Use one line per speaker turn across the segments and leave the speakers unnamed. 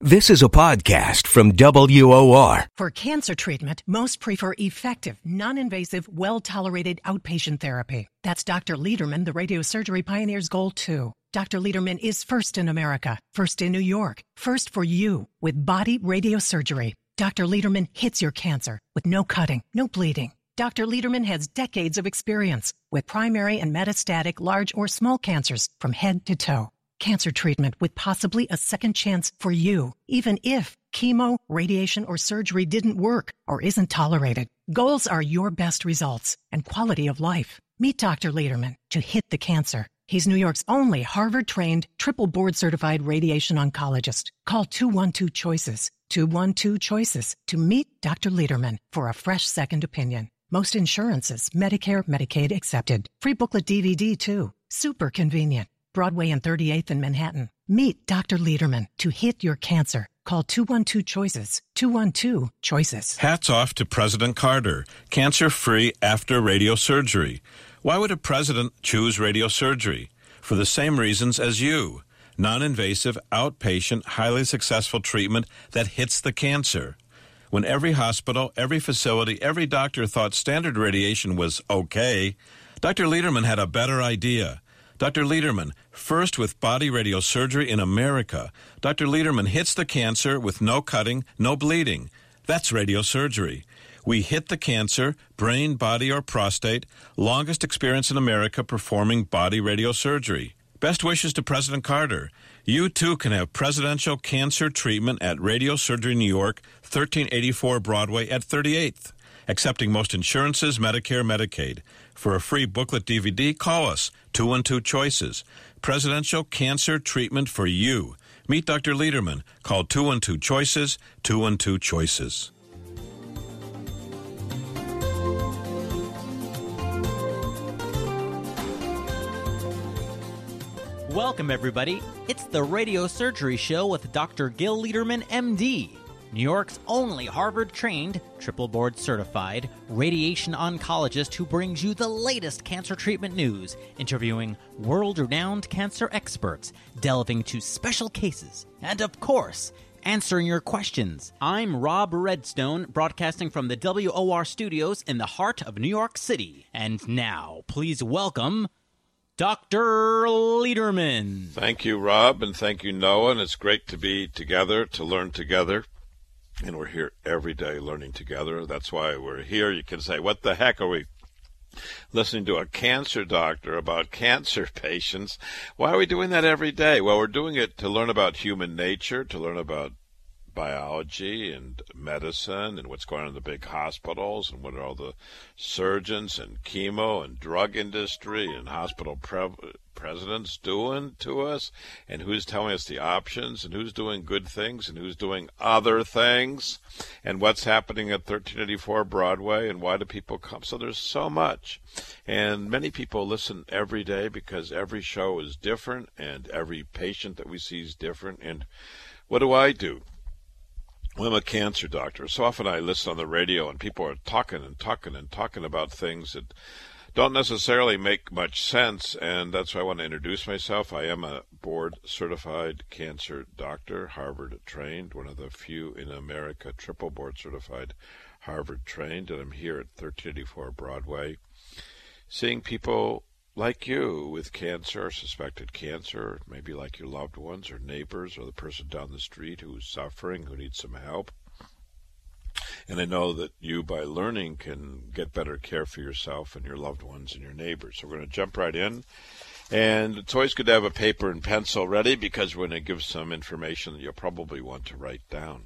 This is a podcast from WOR.
For cancer treatment, most prefer effective, non-invasive, well-tolerated outpatient therapy. That's Dr. Lederman, the radiosurgery pioneer's goal too. Dr. Lederman is first in America, first in New York, first for you with body radiosurgery. Dr. Lederman hits your cancer with no cutting, no bleeding. Dr. Lederman has decades of experience with primary and metastatic large or small cancers from head to toe. Cancer treatment with possibly a second chance for you, even if chemo, radiation, or surgery didn't work or isn't tolerated. Goals are your best results and quality of life. Meet Dr. Lederman to hit the cancer. He's New York's only Harvard trained, triple board certified radiation oncologist. Call 212 Choices, 212 Choices to meet Dr. Lederman for a fresh second opinion. Most insurances, Medicare, Medicaid accepted. Free booklet DVD too. Super convenient. Broadway and 38th in Manhattan. Meet Dr. Lederman to hit your cancer. Call 212 Choices. 212 Choices.
Hats off to President Carter. Cancer free after radiosurgery. Why would a president choose radiosurgery? For the same reasons as you. Non invasive, outpatient, highly successful treatment that hits the cancer. When every hospital, every facility, every doctor thought standard radiation was okay, Dr. Lederman had a better idea. Dr. Lederman, first with body radiosurgery in America. Dr. Lederman hits the cancer with no cutting, no bleeding. That's radiosurgery. We hit the cancer, brain, body, or prostate, longest experience in America performing body radiosurgery. Best wishes to President Carter. You too can have presidential cancer treatment at Radiosurgery New York, 1384 Broadway at 38th. Accepting most insurances, Medicare, Medicaid. For a free booklet DVD, call us 212 Choices. Presidential cancer treatment for you. Meet Dr. Lederman. Call 212 Choices, 212 Choices.
Welcome, everybody. It's the Radio Surgery Show with Dr. Gil Lederman, MD, New York's only Harvard trained, triple board certified radiation oncologist who brings you the latest cancer treatment news, interviewing world renowned cancer experts, delving to special cases, and of course, answering your questions. I'm Rob Redstone, broadcasting from the WOR studios in the heart of New York City. And now, please welcome Dr. Lederman.
Thank you, Rob, and thank you, Noah. And it's great to be together, to learn together. And we're here every day learning together. That's why we're here. You can say, what the heck are we listening to a cancer doctor about cancer patients? Why are we doing that every day? Well, we're doing it to learn about human nature, to learn about biology and medicine and what's going on in the big hospitals and what are all the surgeons and chemo and drug industry and hospital pre- presidents doing to us and who's telling us the options and who's doing good things and who's doing other things and what's happening at 1384 Broadway and why do people come? So there's so much. And many people listen every day because every show is different and every patient that we see is different and what do I do? Well, I'm a cancer doctor. So often I listen on the radio and people are talking and talking and talking about things that don't necessarily make much sense. And that's why I want to introduce myself. I am a board certified cancer doctor, Harvard trained, one of the few in America triple board certified Harvard trained. And I'm here at 1384 Broadway seeing people like you with cancer or suspected cancer, maybe like your loved ones or neighbors or the person down the street who's suffering, who needs some help. And I know that you, by learning, can get better care for yourself and your loved ones and your neighbors. So we're going to jump right in. And it's always good to have a paper and pencil ready because we're going to give some information that you'll probably want to write down.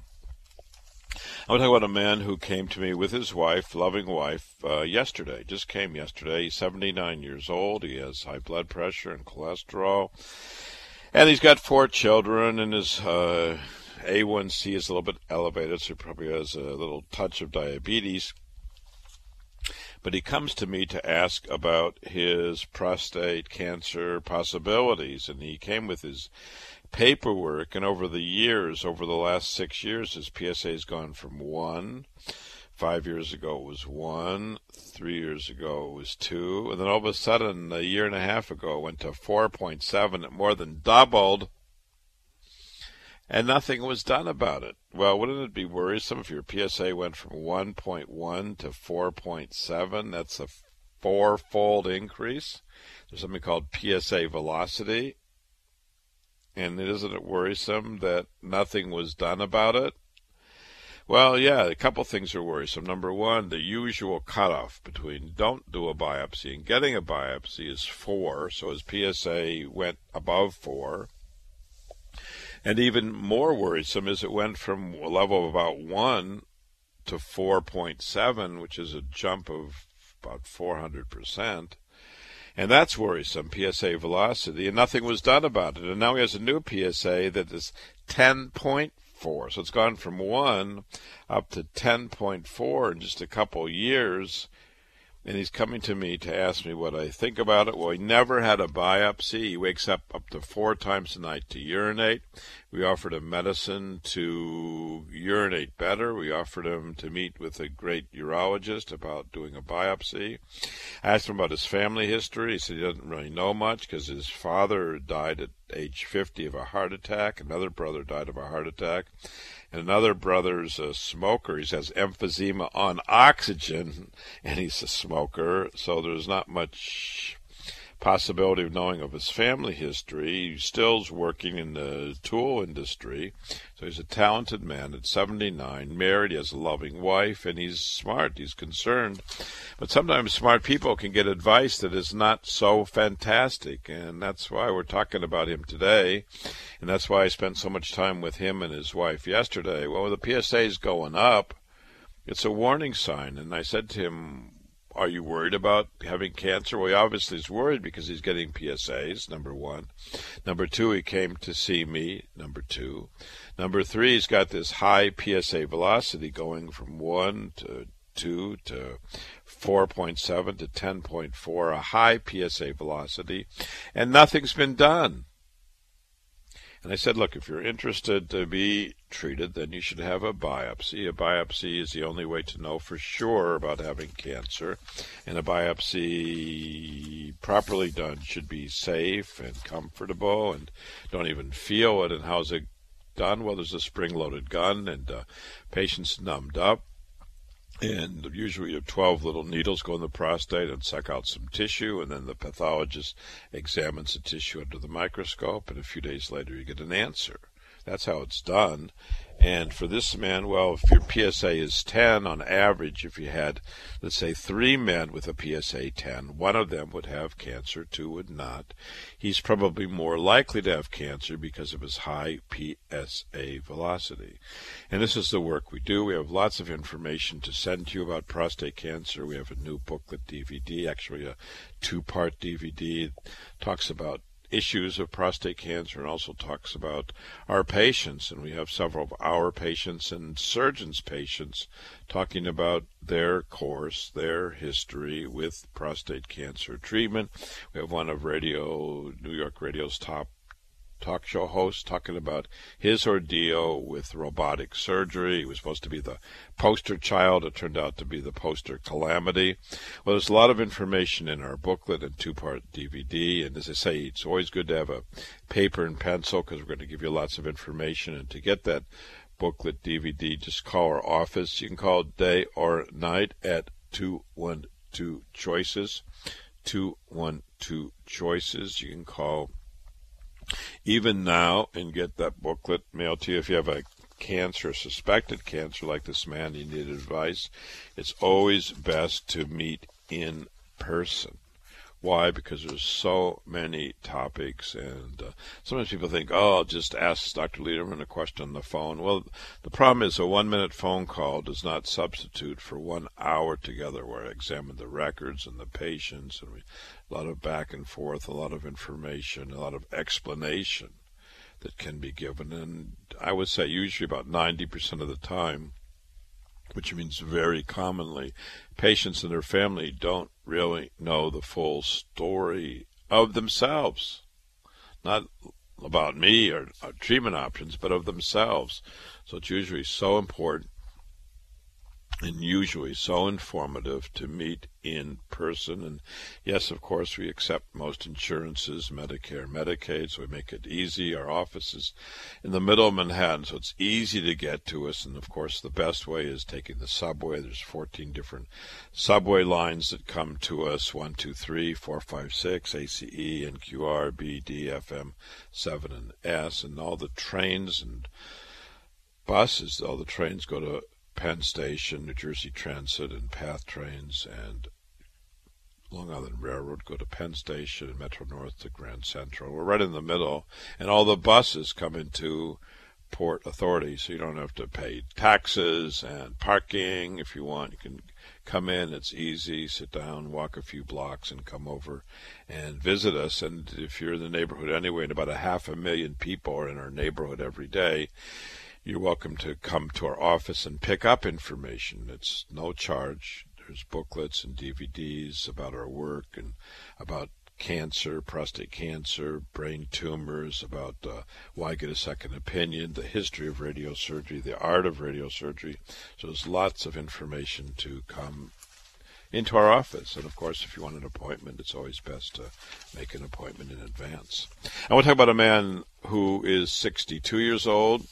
I want to talk about a man who came to me with his wife, loving wife, uh, yesterday. Just came yesterday. He's 79 years old. He has high blood pressure and cholesterol. And he's got four children and his uh, A1C is a little bit elevated, so he probably has a little touch of diabetes. But he comes to me to ask about his prostate cancer possibilities, and he came with his paperwork. And over the years, over the last six years, his PSA has gone from one. Five years ago it was one. Three years ago it was two. And then all of a sudden, a year and a half ago, it went to 4.7. It more than doubled and nothing was done about it. Well, wouldn't it be worrisome if your PSA went from 1.1 to 4.7? That's a fourfold increase. There's something called PSA velocity. And isn't it worrisome that nothing was done about it? Well, yeah, a couple things are worrisome. Number one, the usual cutoff between don't do a biopsy and getting a biopsy is four. So his PSA went above four. And even more worrisome is it went from a level of about 1 to 4.7, which is a jump of about 400%. And that's worrisome, PSA velocity, and nothing was done about it. And now he has a new PSA that is 10.4. So it's gone from 1 up to 10.4 in just a couple years and he's coming to me to ask me what I think about it. Well, he never had a biopsy. He wakes up up to four times a night to urinate. We offered him medicine to urinate better. We offered him to meet with a great urologist about doing a biopsy. I asked him about his family history. He said he doesn't really know much because his father died at age 50 of a heart attack. Another brother died of a heart attack another brother's a smoker. He has emphysema on oxygen, and he's a smoker. So there's not much possibility of knowing of his family history. He still's working in the tool industry, so he's a talented man at 79, married, he has a loving wife, and he's smart. He's concerned. But sometimes smart people can get advice that is not so fantastic, and that's why we're talking about him today, and that's why I spent so much time with him and his wife yesterday. Well, the PSA is going up. It's a warning sign, and I said to him, are you worried about having cancer? Well, he obviously is worried because he's getting PSAs, number one. Number two, he came to see me, number two. Number three, he's got this high PSA velocity going from 1 to 2 to 4.7 to 10.4, a high PSA velocity, and nothing's been done. And I said, look, if you're interested to be treated, then you should have a biopsy. A biopsy is the only way to know for sure about having cancer. And a biopsy properly done should be safe and comfortable and don't even feel it. And how's it done? Well, there's a spring loaded gun and uh, patient's numbed up and usually you have 12 little needles go in the prostate and suck out some tissue, and then the pathologist examines the tissue under the microscope, and a few days later you get an answer. That's how it's done. And for this man, well, if your PSA is 10 on average, if you had, let's say, three men with a PSA 10, one of them would have cancer, two would not. He's probably more likely to have cancer because of his high PSA velocity. And this is the work we do. We have lots of information to send to you about prostate cancer. We have a new booklet DVD, actually a two part DVD, talks about issues of prostate cancer and also talks about our patients. And we have several of our patients and surgeons' patients talking about their course, their history with prostate cancer treatment. We have one of Radio New York Radio's top talk show host talking about his ordeal with robotic surgery. He was supposed to be the poster child. It turned out to be the poster calamity. Well, there's a lot of information in our booklet and two part DVD. And as I say, it's always good to have a paper and pencil because we're going to give you lots of information. And to get that booklet DVD, just call our office. You can call day or night at 212 Choices. 212 Choices. You can call even now and get that booklet mailed to you if you have a cancer, suspected cancer like this man, you need advice. It's always best to meet in person. Why? Because there's so many topics, and uh, sometimes people think, "Oh, I'll just ask Dr. Lederman a question on the phone." Well, the problem is a one-minute phone call does not substitute for one hour together, where I examine the records and the patients, and we, a lot of back and forth, a lot of information, a lot of explanation. that can be given. And I would say usually about 90% of the time, which means very commonly, patients and their family don't really know the full story of themselves. Not about me or, or treatment options, but of themselves. So it's usually so important and usually so informative to meet in person. And yes, of course, we accept most insurances, Medicare, Medicaid, so we make it easy. Our office is in the middle of Manhattan, so it's easy to get to us. And of course, the best way is taking the subway. There's 14 different subway lines that come to us 1, 2, 3, 4, 5, 6, ACE, NQR, B, D, FM, 7, and S. And all the trains and buses, all the trains go to Penn Station, New Jersey Transit, and PATH trains, and Long Island Railroad go to Penn Station and Metro North to Grand Central. We're right in the middle, and all the buses come into Port Authority, so you don't have to pay taxes and parking. If you want, you can come in. It's easy. Sit down, walk a few blocks, and come over and visit us. And if you're in the neighborhood anyway, and about a half a million people are in our neighborhood every day, you're welcome to come to our office and pick up information. It's no charge. There's booklets and DVDs about our work and about cancer, prostate cancer, brain tumors, about uh, why get a second opinion, the history of radiosurgery, the art of radiosurgery. So there's lots of information to come into our office. And of course, if you want an appointment, it's always best to make an appointment in advance. I want to talk about a man who is 62 years old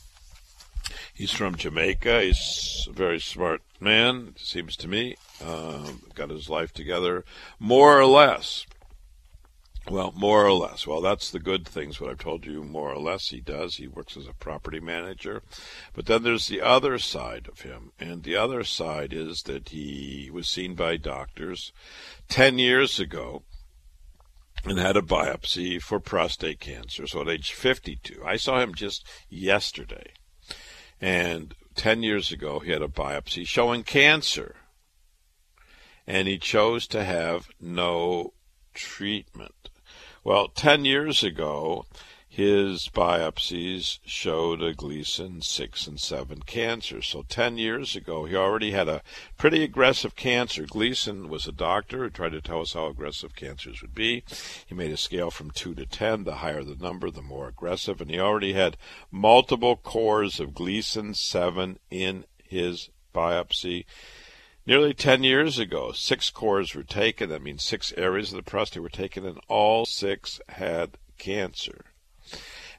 He's from Jamaica. He's a very smart man, seems to me. Um, got his life together, more or less. Well, more or less. Well, that's the good things, what I've told you, more or less he does. He works as a property manager. But then there's the other side of him. And the other side is that he was seen by doctors 10 years ago and had a biopsy for prostate cancer. So at age 52, I saw him just yesterday. And 10 years ago, he had a biopsy showing cancer. And he chose to have no treatment. Well, 10 years ago, his biopsies showed a Gleason 6 and 7 cancer. So 10 years ago, he already had a pretty aggressive cancer. Gleason was a doctor who tried to tell us how aggressive cancers would be. He made a scale from 2 to 10. The higher the number, the more aggressive. And he already had multiple cores of Gleason 7 in his biopsy. Nearly 10 years ago, six cores were taken. That means six areas of the prostate were taken, and all six had cancer.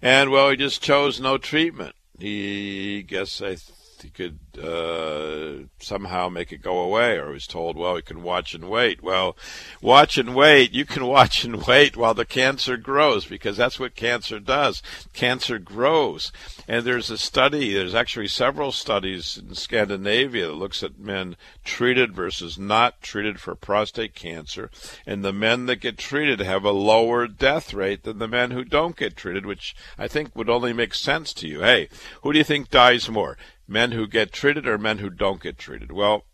And well, he just chose no treatment. He guess I he could uh, somehow make it go away, or was told, well, he can watch and wait. Well, watch and wait. You can watch and wait while the cancer grows, because that's what cancer does. Cancer grows, and there's a study. There's actually several studies in Scandinavia that looks at men treated versus not treated for prostate cancer, and the men that get treated have a lower death rate than the men who don't get treated, which I think would only make sense to you. Hey, who do you think dies more? Men who get treated or men who don't get treated? Well,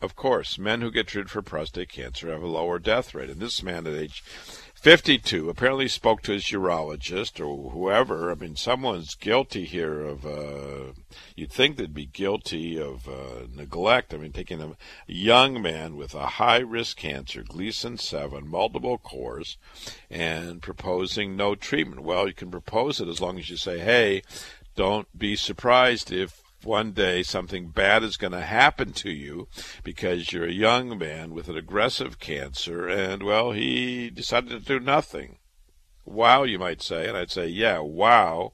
of course, men who get treated for prostate cancer have a lower death rate. And this man at age 52 apparently spoke to his urologist or whoever. I mean, someone's guilty here of, uh, you'd think they'd be guilty of uh, neglect. I mean, taking a young man with a high risk cancer, Gleason 7, multiple cores, and proposing no treatment. Well, you can propose it as long as you say, hey, don't be surprised if one day something bad is going to happen to you because you're a young man with an aggressive cancer, and well, he decided to do nothing. Wow, you might say, and I'd say, yeah, wow.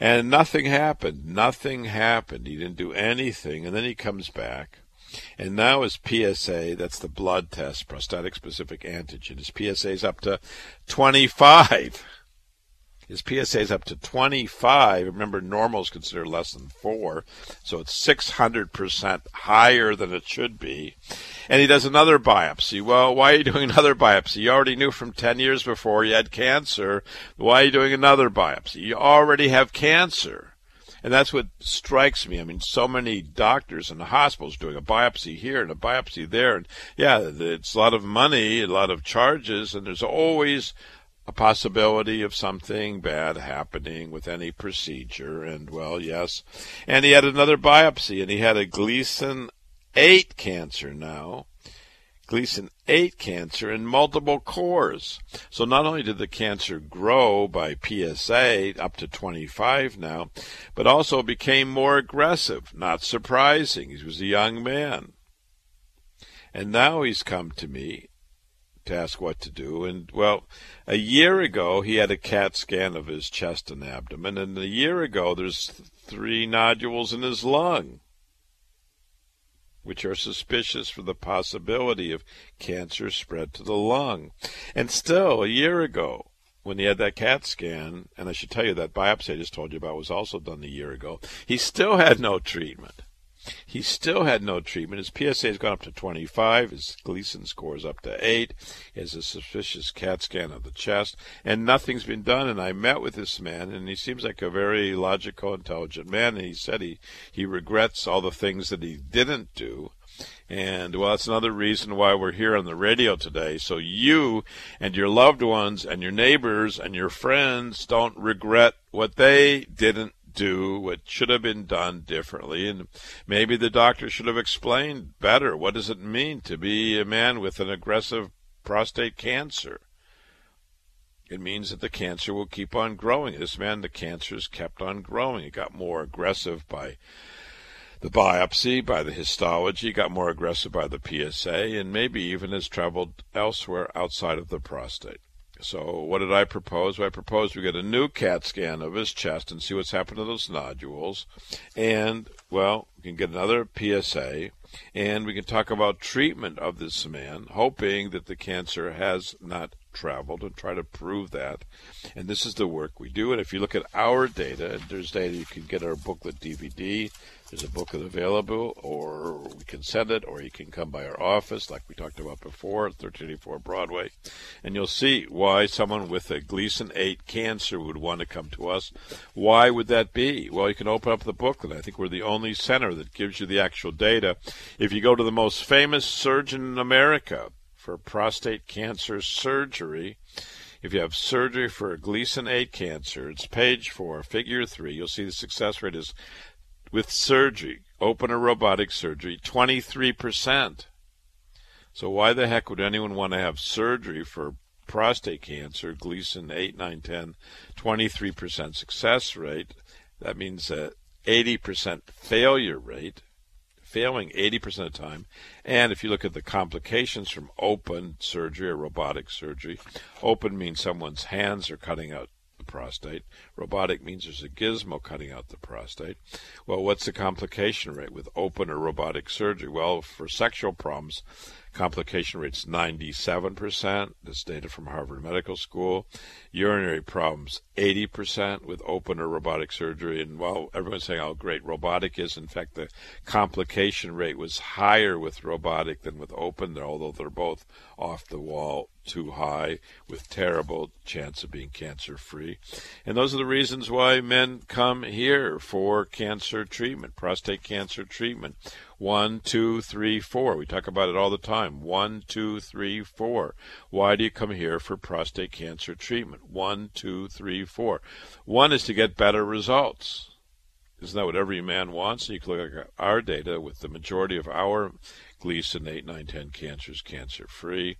And nothing happened. Nothing happened. He didn't do anything, and then he comes back. And now his PSA, that's the blood test, prostatic specific antigen, his PSA is up to 25. His PSA is up to 25. Remember, normal is considered less than 4, so it's 600% higher than it should be. And he does another biopsy. Well, why are you doing another biopsy? You already knew from 10 years before you had cancer. Why are you doing another biopsy? You already have cancer. And that's what strikes me. I mean, so many doctors the hospitals doing a biopsy here and a biopsy there. And yeah, it's a lot of money, a lot of charges, and there's always a possibility of something bad happening with any procedure. And, well, yes. And he had another biopsy, and he had a Gleason 8 cancer now. Gleason 8 cancer in multiple cores. So not only did the cancer grow by PSA up to 25 now, but also became more aggressive. Not surprising. He was a young man. And now he's come to me to ask what to do. And, well, a year ago, he had a CAT scan of his chest and abdomen, and a year ago, there's three nodules in his lung, which are suspicious for the possibility of cancer spread to the lung. And still, a year ago, when he had that CAT scan, and I should tell you that biopsy I just told you about was also done a year ago, he still had no treatment. He still had no treatment. His PSA has gone up to 25. His Gleason score is up to 8. He has a suspicious CAT scan of the chest, and nothing's been done. And I met with this man, and he seems like a very logical, intelligent man. And he said he, he regrets all the things that he didn't do. And well, that's another reason why we're here on the radio today. So you and your loved ones and your neighbors and your friends don't regret what they didn't do what should have been done differently. And maybe the doctor should have explained better what does it mean to be a man with an aggressive prostate cancer. It means that the cancer will keep on growing. This man the cancer's kept on growing. It got more aggressive by the biopsy, by the histology, got more aggressive by the PSA, and maybe even has traveled elsewhere outside of the prostate. So what did I propose? Well, I proposed we get a new CAT scan of his chest and see what's happened to those nodules. And, well, we can get another PSA and we can talk about treatment of this man, hoping that the cancer has not traveled and try to prove that. And this is the work we do. And if you look at our data, there's data you can get our booklet DVD there's a booklet available, or we can send it, or you can come by our office, like we talked about before, 1384 Broadway, and you'll see why someone with a Gleason 8 cancer would want to come to us. Why would that be? Well, you can open up the booklet. I think we're the only center that gives you the actual data. If you go to the most famous surgeon in America for prostate cancer surgery, if you have surgery for a Gleason 8 cancer, it's page 4, figure 3. You'll see the success rate is with surgery, open or robotic surgery, 23%. So why the heck would anyone want to have surgery for prostate cancer, Gleason 8, 9, 10, 23% success rate? That means a 80% failure rate, failing 80% of the time. And if you look at the complications from open surgery or robotic surgery, open means someone's hands are cutting out prostate. Robotic means there's a gizmo cutting out the prostate. Well, what's the complication rate with open or robotic surgery? Well, for sexual problems, Complication rate's 97%. This data from Harvard Medical School. Urinary problems, 80% with open or robotic surgery. And while everyone's saying how great robotic is, in fact, the complication rate was higher with robotic than with open, although they're both off the wall too high with terrible chance of being cancer free. And those are the reasons why men come here for cancer treatment, prostate cancer treatment. One, two, three, four. We talk about it all the time. One, two, three, four. Why do you come here for prostate cancer treatment? One, two, three, four. One is to get better results. Isn't that what every man wants? You can look at our data with the majority of our Gleason 8, 9, 10 cancers cancer free.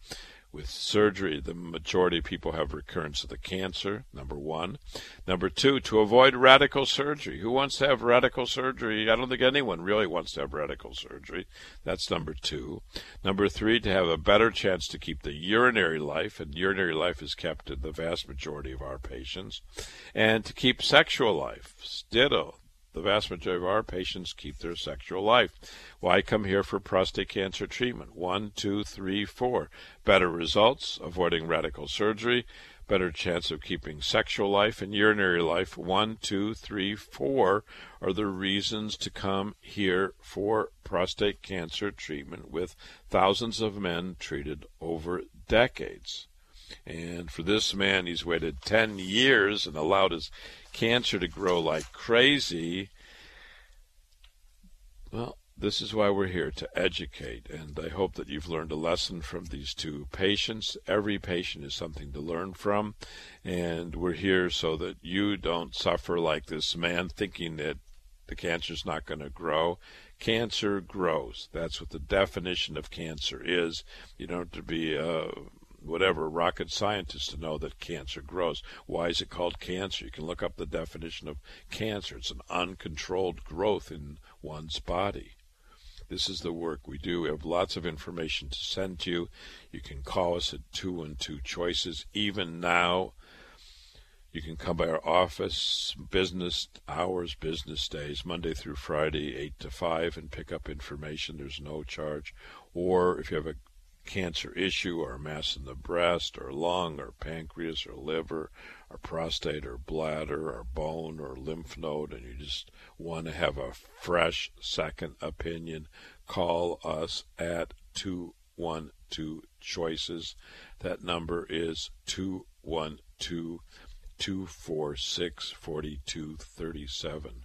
With surgery, the majority of people have recurrence of the cancer, number one. Number two, to avoid radical surgery. Who wants to have radical surgery? I don't think anyone really wants to have radical surgery. That's number two. Number three, to have a better chance to keep the urinary life, and urinary life is kept in the vast majority of our patients, and to keep sexual life. Ditto. The vast majority of our patients keep their sexual life. Why come here for prostate cancer treatment? One, two, three, four. Better results, avoiding radical surgery, better chance of keeping sexual life and urinary life. One, two, three, four are the reasons to come here for prostate cancer treatment with thousands of men treated over decades. And for this man, he's waited 10 years and allowed his cancer to grow like crazy. Well, this is why we're here to educate, and I hope that you've learned a lesson from these two patients. Every patient is something to learn from, and we're here so that you don't suffer like this man thinking that the cancer's not going to grow. Cancer grows. That's what the definition of cancer is. You don't have to be a whatever rocket scientist to know that cancer grows. Why is it called cancer? You can look up the definition of cancer. It's an uncontrolled growth in one's body. This is the work we do. We have lots of information to send to you. You can call us at 212 Choices. Even now, you can come by our office, business hours, business days, Monday through Friday, 8 to 5, and pick up information. There's no charge. Or if you have a cancer issue or a mass in the breast or lung or pancreas or liver or prostate or bladder or bone or lymph node and you just want to have a fresh second opinion, call us at 212 Choices. That number is 212 246 4237.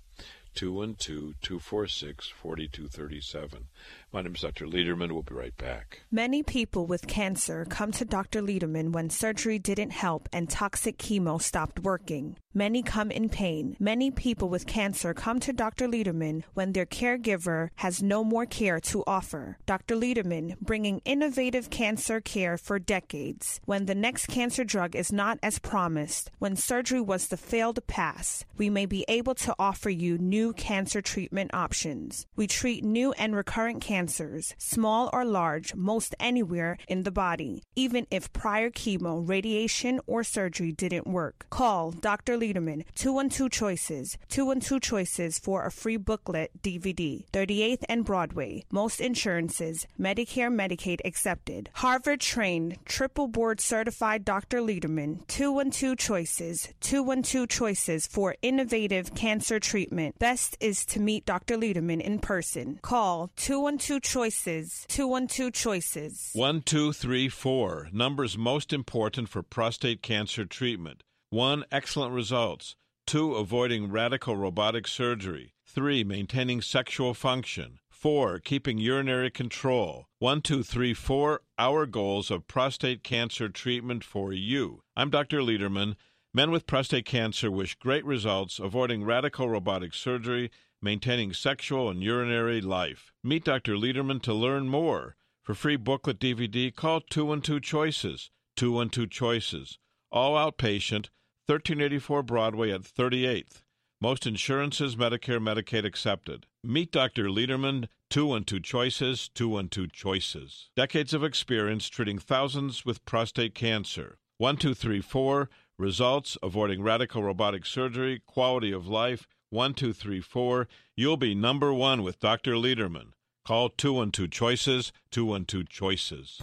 212 246 4237. My name is Dr. Lederman. We'll be right back.
Many people with cancer come to Dr. Lederman when surgery didn't help and toxic chemo stopped working. Many come in pain. Many people with cancer come to Dr. Lederman when their caregiver has no more care to offer. Dr. Lederman, bringing innovative cancer care for decades. When the next cancer drug is not as promised, when surgery was the failed pass, we may be able to offer you new cancer treatment options. We treat new and recurrent cancer cancers, small or large, most anywhere in the body, even if prior chemo, radiation, or surgery didn't work. Call Dr. Lederman, 212 Choices, 212 Choices for a free booklet DVD, 38th and Broadway. Most insurances, Medicare, Medicaid accepted. Harvard trained, triple board certified Dr. Lederman, 212 Choices, 212 Choices for innovative cancer treatment. Best is to meet Dr. Lederman in person. Call 212 two choices. 212 choices.
1234. Numbers most important for prostate cancer treatment. 1. Excellent results. 2. Avoiding radical robotic surgery. 3. Maintaining sexual function. 4. Keeping urinary control. 1, 2, 3, 4. Our goals of prostate cancer treatment for you. I'm Dr. Lederman. Men with prostate cancer wish great results, avoiding radical robotic surgery maintaining sexual and urinary life. Meet Dr. Lederman to learn more. For free booklet DVD, call 212 Choices. 212 Choices. All outpatient, 1384 Broadway at 38th. Most insurances, Medicare, Medicaid accepted. Meet Dr. Lederman, 212 Choices, 212 Choices. Decades of experience treating thousands with prostate cancer. 1234 Results, avoiding radical robotic surgery, quality of life, 1234. You'll be number one with Dr. Lederman. Call 212 Choices, 212 Choices.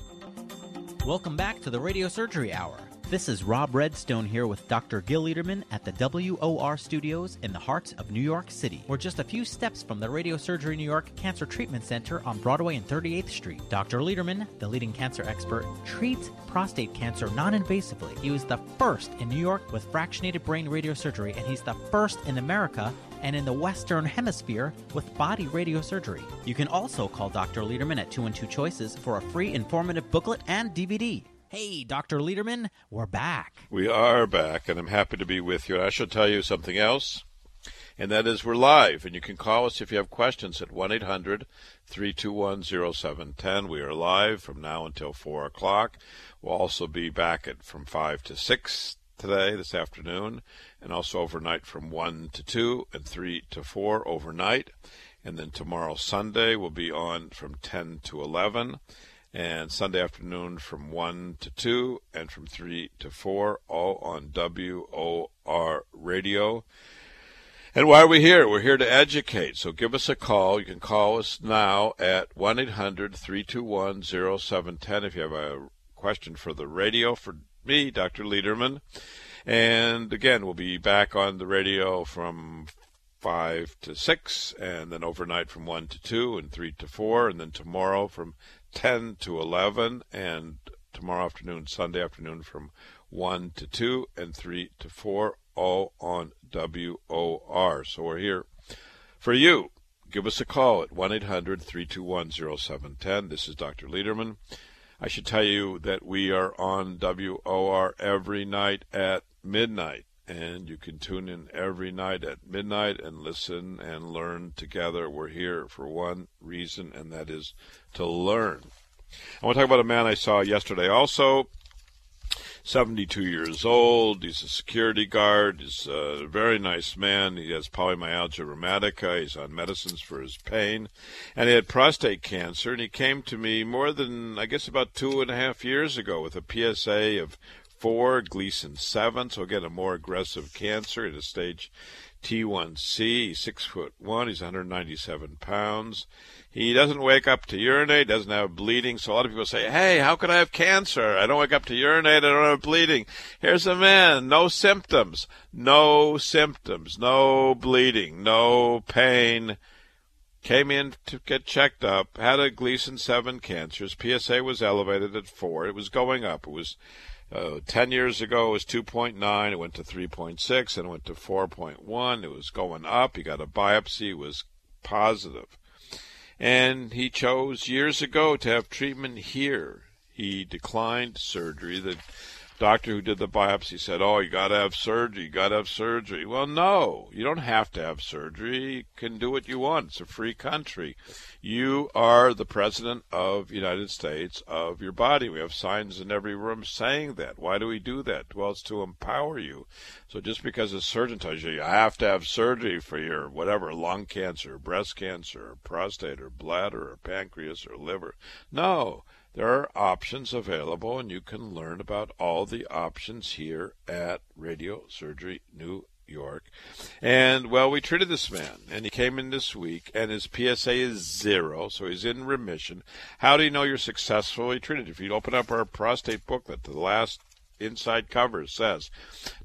Welcome back to the Radio Surgery Hour. This is Rob Redstone here with Dr. Gil Lederman at the WOR studios in the heart of New York City. We're just a few steps from the Radio Surgery New York Cancer Treatment Center on Broadway and 38th Street. Dr. Lederman, the leading cancer expert, treats prostate cancer non invasively. He was the first in New York with fractionated brain radiosurgery, and he's the first in America and in the Western Hemisphere with body radiosurgery. You can also call Dr. Lederman at 212 Choices for a free informative booklet and DVD. Hey, Dr. Lederman, we're back.
We are back, and I'm happy to be with you. I shall tell you something else, and that is we're live, and you can call us if you have questions at 1 800 321 0710. We are live from now until 4 o'clock. We'll also be back at from 5 to 6 today, this afternoon, and also overnight from 1 to 2 and 3 to 4 overnight. And then tomorrow, Sunday, we'll be on from 10 to 11 and Sunday afternoon from 1 to 2 and from 3 to 4, all on WOR radio. And why are we here? We're here to educate. So give us a call. You can call us now at 1 800 321 0710 if you have a question for the radio for me, Dr. Lederman. And again, we'll be back on the radio from 5 to 6, and then overnight from 1 to 2 and 3 to 4, and then tomorrow from 10 to 11, and tomorrow afternoon, Sunday afternoon from 1 to 2 and 3 to 4, all on WOR. So we're here for you. give us a call at 1 800 321 0710. This is Dr. Lederman. I should tell you that we are on WOR every night at midnight, and you can tune in every night at midnight and listen and learn together. We're here for one reason, and that is to learn. I want to talk about a man I saw yesterday also. 72 years old. He's a security guard. He's a very nice man. He has polymyalgia rheumatica. He's on medicines for his pain. And he had prostate cancer. And he came to me more than, I guess, about two and a half years ago with a PSA of four, Gleason 7. So, again, a more aggressive cancer at a stage T1C. He's six foot one. He's 197 pounds. He doesn't wake up to urinate, doesn't have bleeding. So a lot of people say, Hey, how could I have cancer? I don't wake up to urinate, I don't have bleeding. Here's a man, no symptoms, no symptoms, no bleeding, no pain. Came in to get checked up, had a Gleason 7 cancer. His PSA was elevated at 4. It was going up. It was uh, 10 years ago, it was 2.9. It went to 3.6 and it went to 4.1. It was going up. He got a biopsy. Was positive. And he chose years ago to have treatment here. He declined surgery. The doctor who did the biopsy said, Oh, you got to have surgery. You got to have surgery. Well, no, you don't have to have surgery. You can do what you want. It's a free country. You are the president of United States of your body. We have signs in every room saying that. Why do we do that? Well, it's to empower you. So just because a surgeon tells you you have to have surgery for your whatever lung cancer, breast cancer, prostate, or bladder, or pancreas, or liver, no, there are options available, and you can learn about all the options here at Radio Surgery New York. And well, we treated this man, and he came in this week, and his PSA is zero, so he's in remission. How do you know you're successfully treated? If you open up our prostate booklet, the last inside cover says,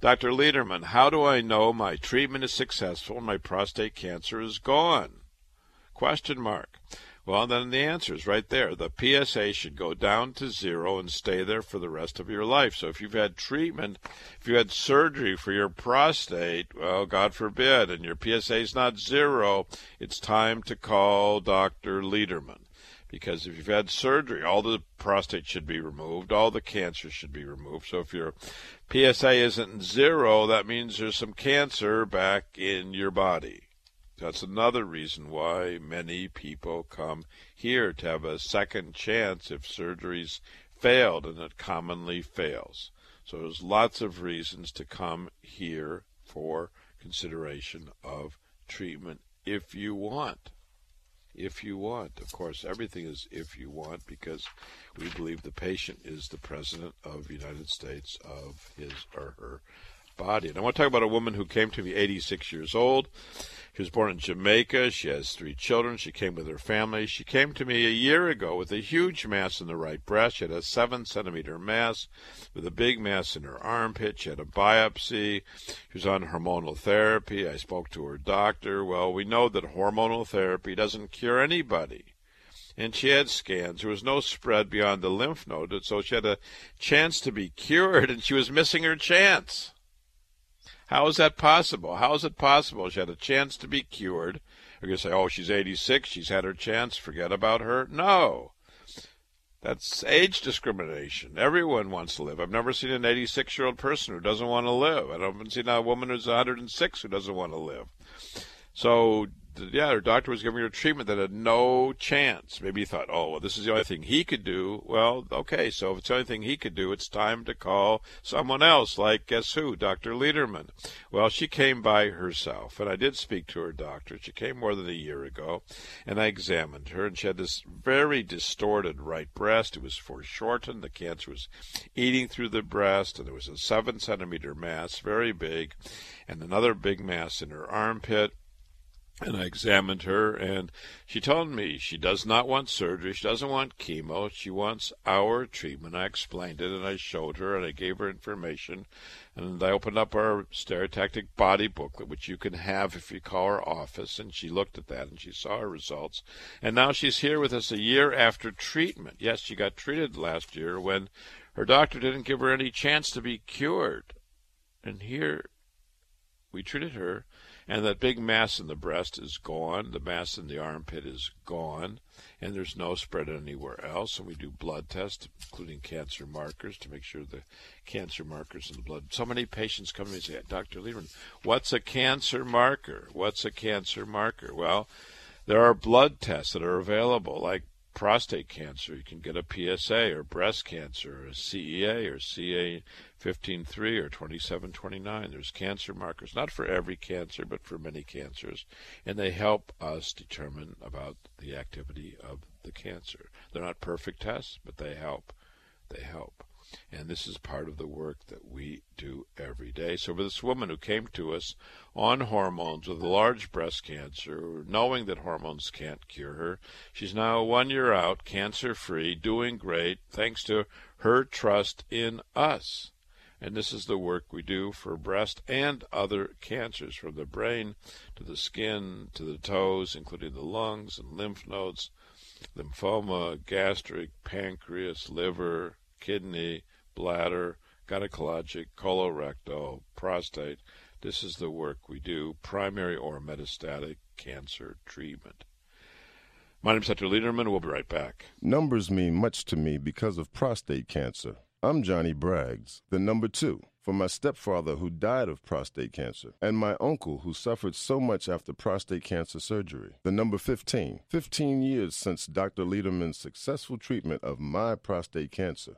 Dr. Lederman, how do I know my treatment is successful and my prostate cancer is gone? Question mark. Well, then the answer is right there. The PSA should go down to zero and stay there for the rest of your life. So if you've had treatment, if you had surgery for your prostate, well, God forbid, and your PSA is not zero, it's time to call Dr. Lederman because if you've had surgery, all the prostate should be removed, all the cancer should be removed. So if your PSA isn't zero, that means there's some cancer back in your body. That's another reason why many people come here to have a second chance if surgery's failed, and it commonly fails. So there's lots of reasons to come here for consideration of treatment if you want if you want. Of course, everything is if you want because we believe the patient is the president of the United States of his or her body. And I want to talk about a woman who came to me 86 years old. She was born in Jamaica. She has three children. She came with her family. She came to me a year ago with a huge mass in the right breast. She had a seven centimeter mass with a big mass in her armpit. She had a biopsy. She was on hormonal therapy. I spoke to her doctor. Well, we know that hormonal therapy doesn't cure anybody and she had scans. There was no spread beyond the lymph node, so she had a chance to be cured, and she was missing her chance. How is that possible? How is it possible? She had a chance to be cured. You're going to say, oh, she's 86, she's had her chance, forget about her. No. That's age discrimination. Everyone wants to live. I've never seen an 86 year old person who doesn't want to live. I haven't seen a woman who's 106 who doesn't want to live. So yeah, her doctor was giving her treatment that had no chance. Maybe he thought, oh, well, this is the only thing he could do. Well, okay, so if it's the only thing he could do, it's time to call someone else, like guess who? Dr. Lederman. Well, she came by herself, and I did speak to her doctor. She came more than a year ago, and I examined her, and she had this very distorted right breast. It was foreshortened. The cancer was eating through the breast, and there was a seven centimeter mass, very big, and another big mass in her armpit and I examined her, and she told me she does not want surgery. She doesn't want chemo. She wants our treatment. I explained it, and I showed her, and I gave her information. And I opened up our stereotactic body booklet, which you can have if you call our office. And she looked at that, and she saw her results. And now she's here with us a year after treatment. Yes, she got treated last year when her doctor didn't give her any chance to be cured. And here we treated her And that big mass in the breast is gone. The mass in the armpit is gone. And there's no spread anywhere else. And we do blood tests, including cancer markers, to make sure the cancer markers in the blood. So many patients come to me and say, Dr. Lederman, what's a cancer marker? What's a cancer marker? Well, there are blood tests that are available, like prostate cancer, you can get a PSA, or breast cancer, or a CEA, or CA 15.3 or 27.29. There's cancer markers, not for every cancer, but for many cancers, and they help us determine about the activity of the cancer. They're not perfect tests, but they help. They help. And this is part of the work that we do every day. So, for this woman who came to us on hormones with large breast cancer, knowing that hormones can't cure her, she's now one year out, cancer free, doing great, thanks to her trust in us. And this is the work we do for breast and other cancers, from the brain to the skin to the toes, including the lungs and lymph nodes, lymphoma, gastric, pancreas, liver, kidney, bladder, gynecologic, colorectal, prostate. This is the work we do, primary or metastatic cancer treatment. My name is Dr. Lederman. We'll be right back.
Numbers mean much to me because of prostate cancer. I'm Johnny Braggs, the number two, for my stepfather who died of prostate cancer, and my uncle who suffered so much after prostate cancer surgery. The number 15, 15 years since Dr. Lederman's successful treatment of my prostate cancer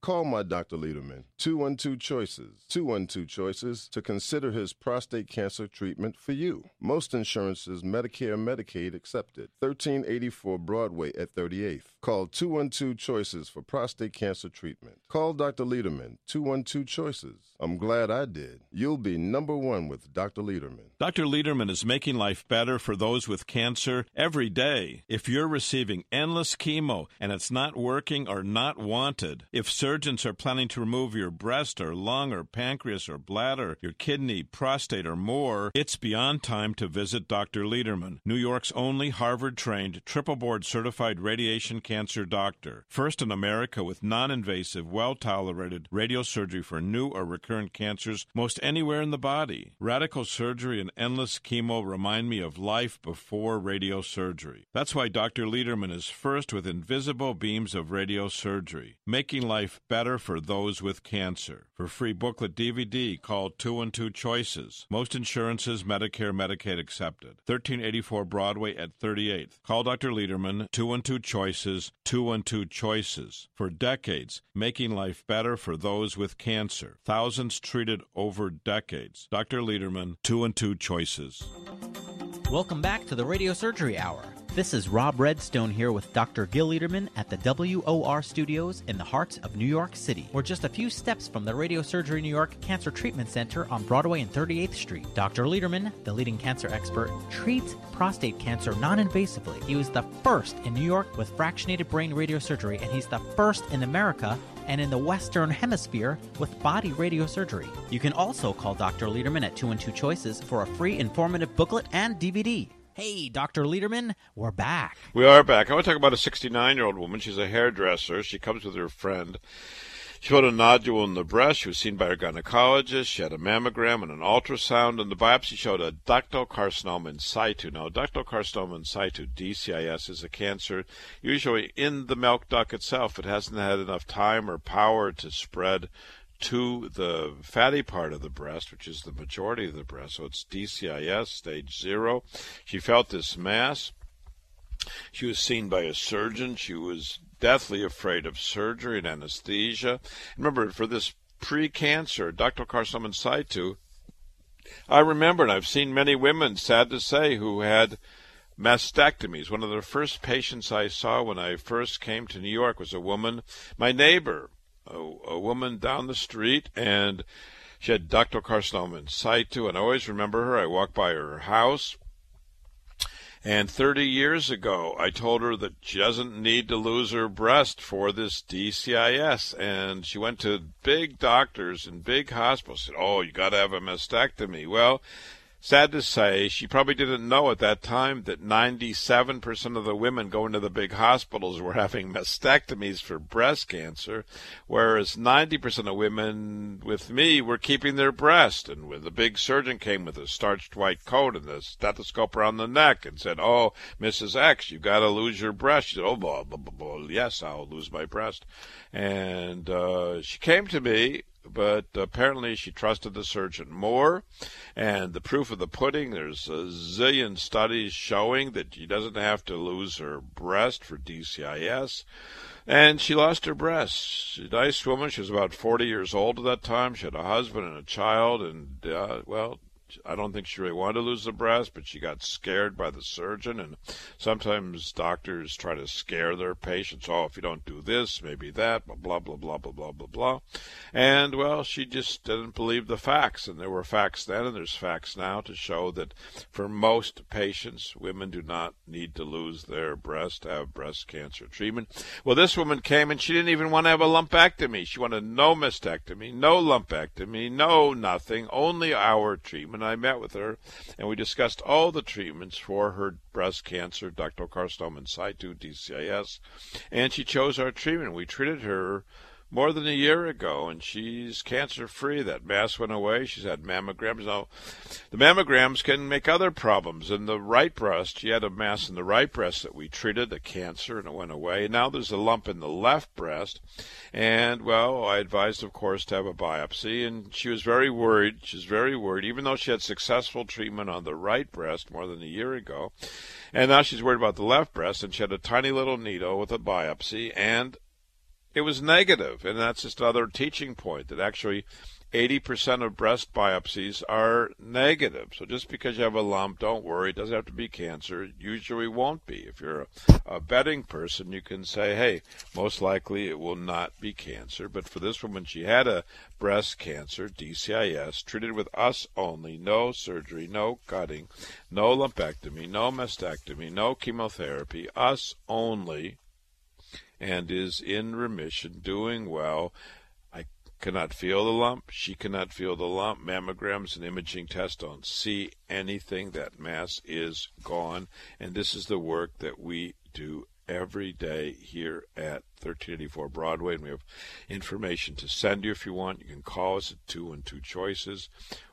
Call my Dr. Lederman, 212 Choices, 212 Choices, to consider his prostate cancer treatment for you. Most insurances, Medicare Medicaid accepted. 1384 Broadway at 38th. Call 212 Choices for prostate cancer treatment. Call Dr. Lederman, 212 Choices. I'm glad I did. You'll be number one with Dr. Lederman.
Dr. Lederman is making life better for those with cancer every day. If you're receiving endless chemo and it's not working or not wanted, if surgeons are planning to remove your breast or lung or pancreas or bladder, your kidney, prostate, or more, it's beyond time to visit Dr. Lederman, New York's only Harvard trained, triple board certified radiation cancer doctor. First in America with non invasive, well tolerated radiosurgery for new or recurrent cancers most anywhere in the body. Radical surgery and endless chemo remind me of life before radiosurgery. That's why Dr. Lederman is first with invisible beams of radiosurgery, making life better for those with cancer. For free booklet DVD, call 2-2 Choices. Most insurances, Medicare, Medicaid accepted. 1384 Broadway at 38th. Call Dr. Lederman, 212 Choices, 2 and 2 Choices. For decades, making life better for those with cancer. Thousands treated over decades. Dr. Lederman, 212 Choices.
Welcome back to the Radio Surgery Hour. This is Rob Redstone here with Dr. Gil Lederman at the WOR studios in the heart of New York City. We're just a few steps from the Radio Surgery New York Cancer Treatment Center on Broadway and 38th Street. Dr. Lederman, the leading cancer expert, treats prostate cancer non invasively. He was the first in New York with fractionated brain radiosurgery, and he's the first in America and in the Western Hemisphere with body radiosurgery. You can also call Dr. Lederman at 212 Choices for a free informative booklet and DVD. Hey, Dr. Lederman, we're back.
We are back. I want to talk about a 69 year old woman. She's a hairdresser. She comes with her friend. She had a nodule in the breast. She was seen by her gynecologist. She had a mammogram and an ultrasound, and the biopsy showed a ductal carcinoma in situ. Now, ductal carcinoma in situ, DCIS, is a cancer usually in the milk duct itself. It hasn't had enough time or power to spread to the fatty part of the breast, which is the majority of the breast. So it's DCIS, stage zero. She felt this mass. She was seen by a surgeon. She was deathly afraid of surgery and anesthesia. Remember, for this pre-cancer ductal carcinoma in situ, I remember, and I've seen many women, sad to say, who had mastectomies. One of the first patients I saw when I first came to New York was a woman, my neighbor, a, a woman down the street, and she had ductal carcinoma in situ. And I always remember her. I walked by her house, And 30 years ago, I told her that she doesn't need to lose her breast for this DCIS. And she went to big doctors and big hospitals. Said, "Oh, you got to have a mastectomy." Well, Sad to say, she probably didn't know at that time that 97% of the women going to the big hospitals were having mastectomies for breast cancer, whereas 90% of women with me were keeping their breast. And when the big surgeon came with a starched white coat and the stethoscope around the neck and said, "Oh, Mrs. X, you got to lose your breast," she said, "Oh, yes, I'll lose my breast." And uh, she came to me but apparently she trusted the surgeon more. And the proof of the pudding, there's a zillion studies showing that she doesn't have to lose her breast for DCIS. And she lost her breast. She's a nice woman. She was about 40 years old at that time. She had a husband and a child. And, uh, well, I don't think she really wanted to lose the breast, but she got scared by the surgeon. And sometimes doctors try to scare their patients. Oh, if you don't do this, maybe that, blah, blah, blah, blah, blah, blah, blah. And, well, she just didn't believe the facts. And there were facts then, and there's facts now to show that for most patients, women do not need to lose their breast to have breast cancer treatment. Well, this woman came and she didn't even want to have a lumpectomy. She wanted no mastectomy, no lumpectomy, no nothing, only our treatment and I met with her, and we discussed all the treatments for her breast cancer, ductal carcinoma in situ, DCIS, and she chose our treatment. We treated her more than a year ago, and she's cancer free. That mass went away. She's had mammograms. Now, the mammograms can make other problems. In the right breast, she had a mass in the right breast that we treated, the cancer, and it went away. Now there's a lump in the left breast, and well, I advised, of course, to have a biopsy, and she was very worried. She's very worried, even though she had successful treatment on the right breast more than a year ago. And now she's worried about the left breast, and she had a tiny little needle with a biopsy, and it was negative, and that's just another teaching point that actually 80% of breast biopsies are negative. So just because you have a lump, don't worry. It doesn't have to be cancer. It usually won't be. If you're a, a betting person, you can say, hey, most likely it will not be cancer. But for this woman, she had a breast cancer, DCIS, treated with us only, no surgery, no cutting, no lumpectomy, no mastectomy, no chemotherapy, us only and is in remission, doing well. I cannot feel the lump. She cannot feel the lump. Mammograms and imaging tests don't see anything. That mass is gone. And this is the work that we do every day here at 1384 Broadway. And we have information to send you if you want. You can call us at 212 Choices.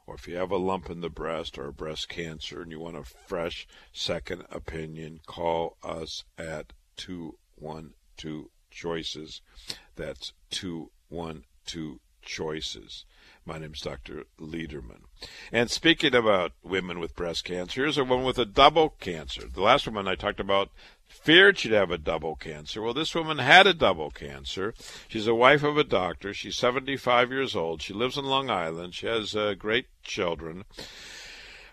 Or if you have a lump in the breast or breast cancer and you want a fresh second opinion, call us at 212 two choices. That's two one two choices. My name is Dr. Lederman. And speaking about women with breast cancer, here's a woman with a double cancer. The last woman I talked about feared she'd have a double cancer. Well, this woman had a double cancer. She's a wife of a doctor. She's 75 years old. She lives in Long Island. She has uh, great children.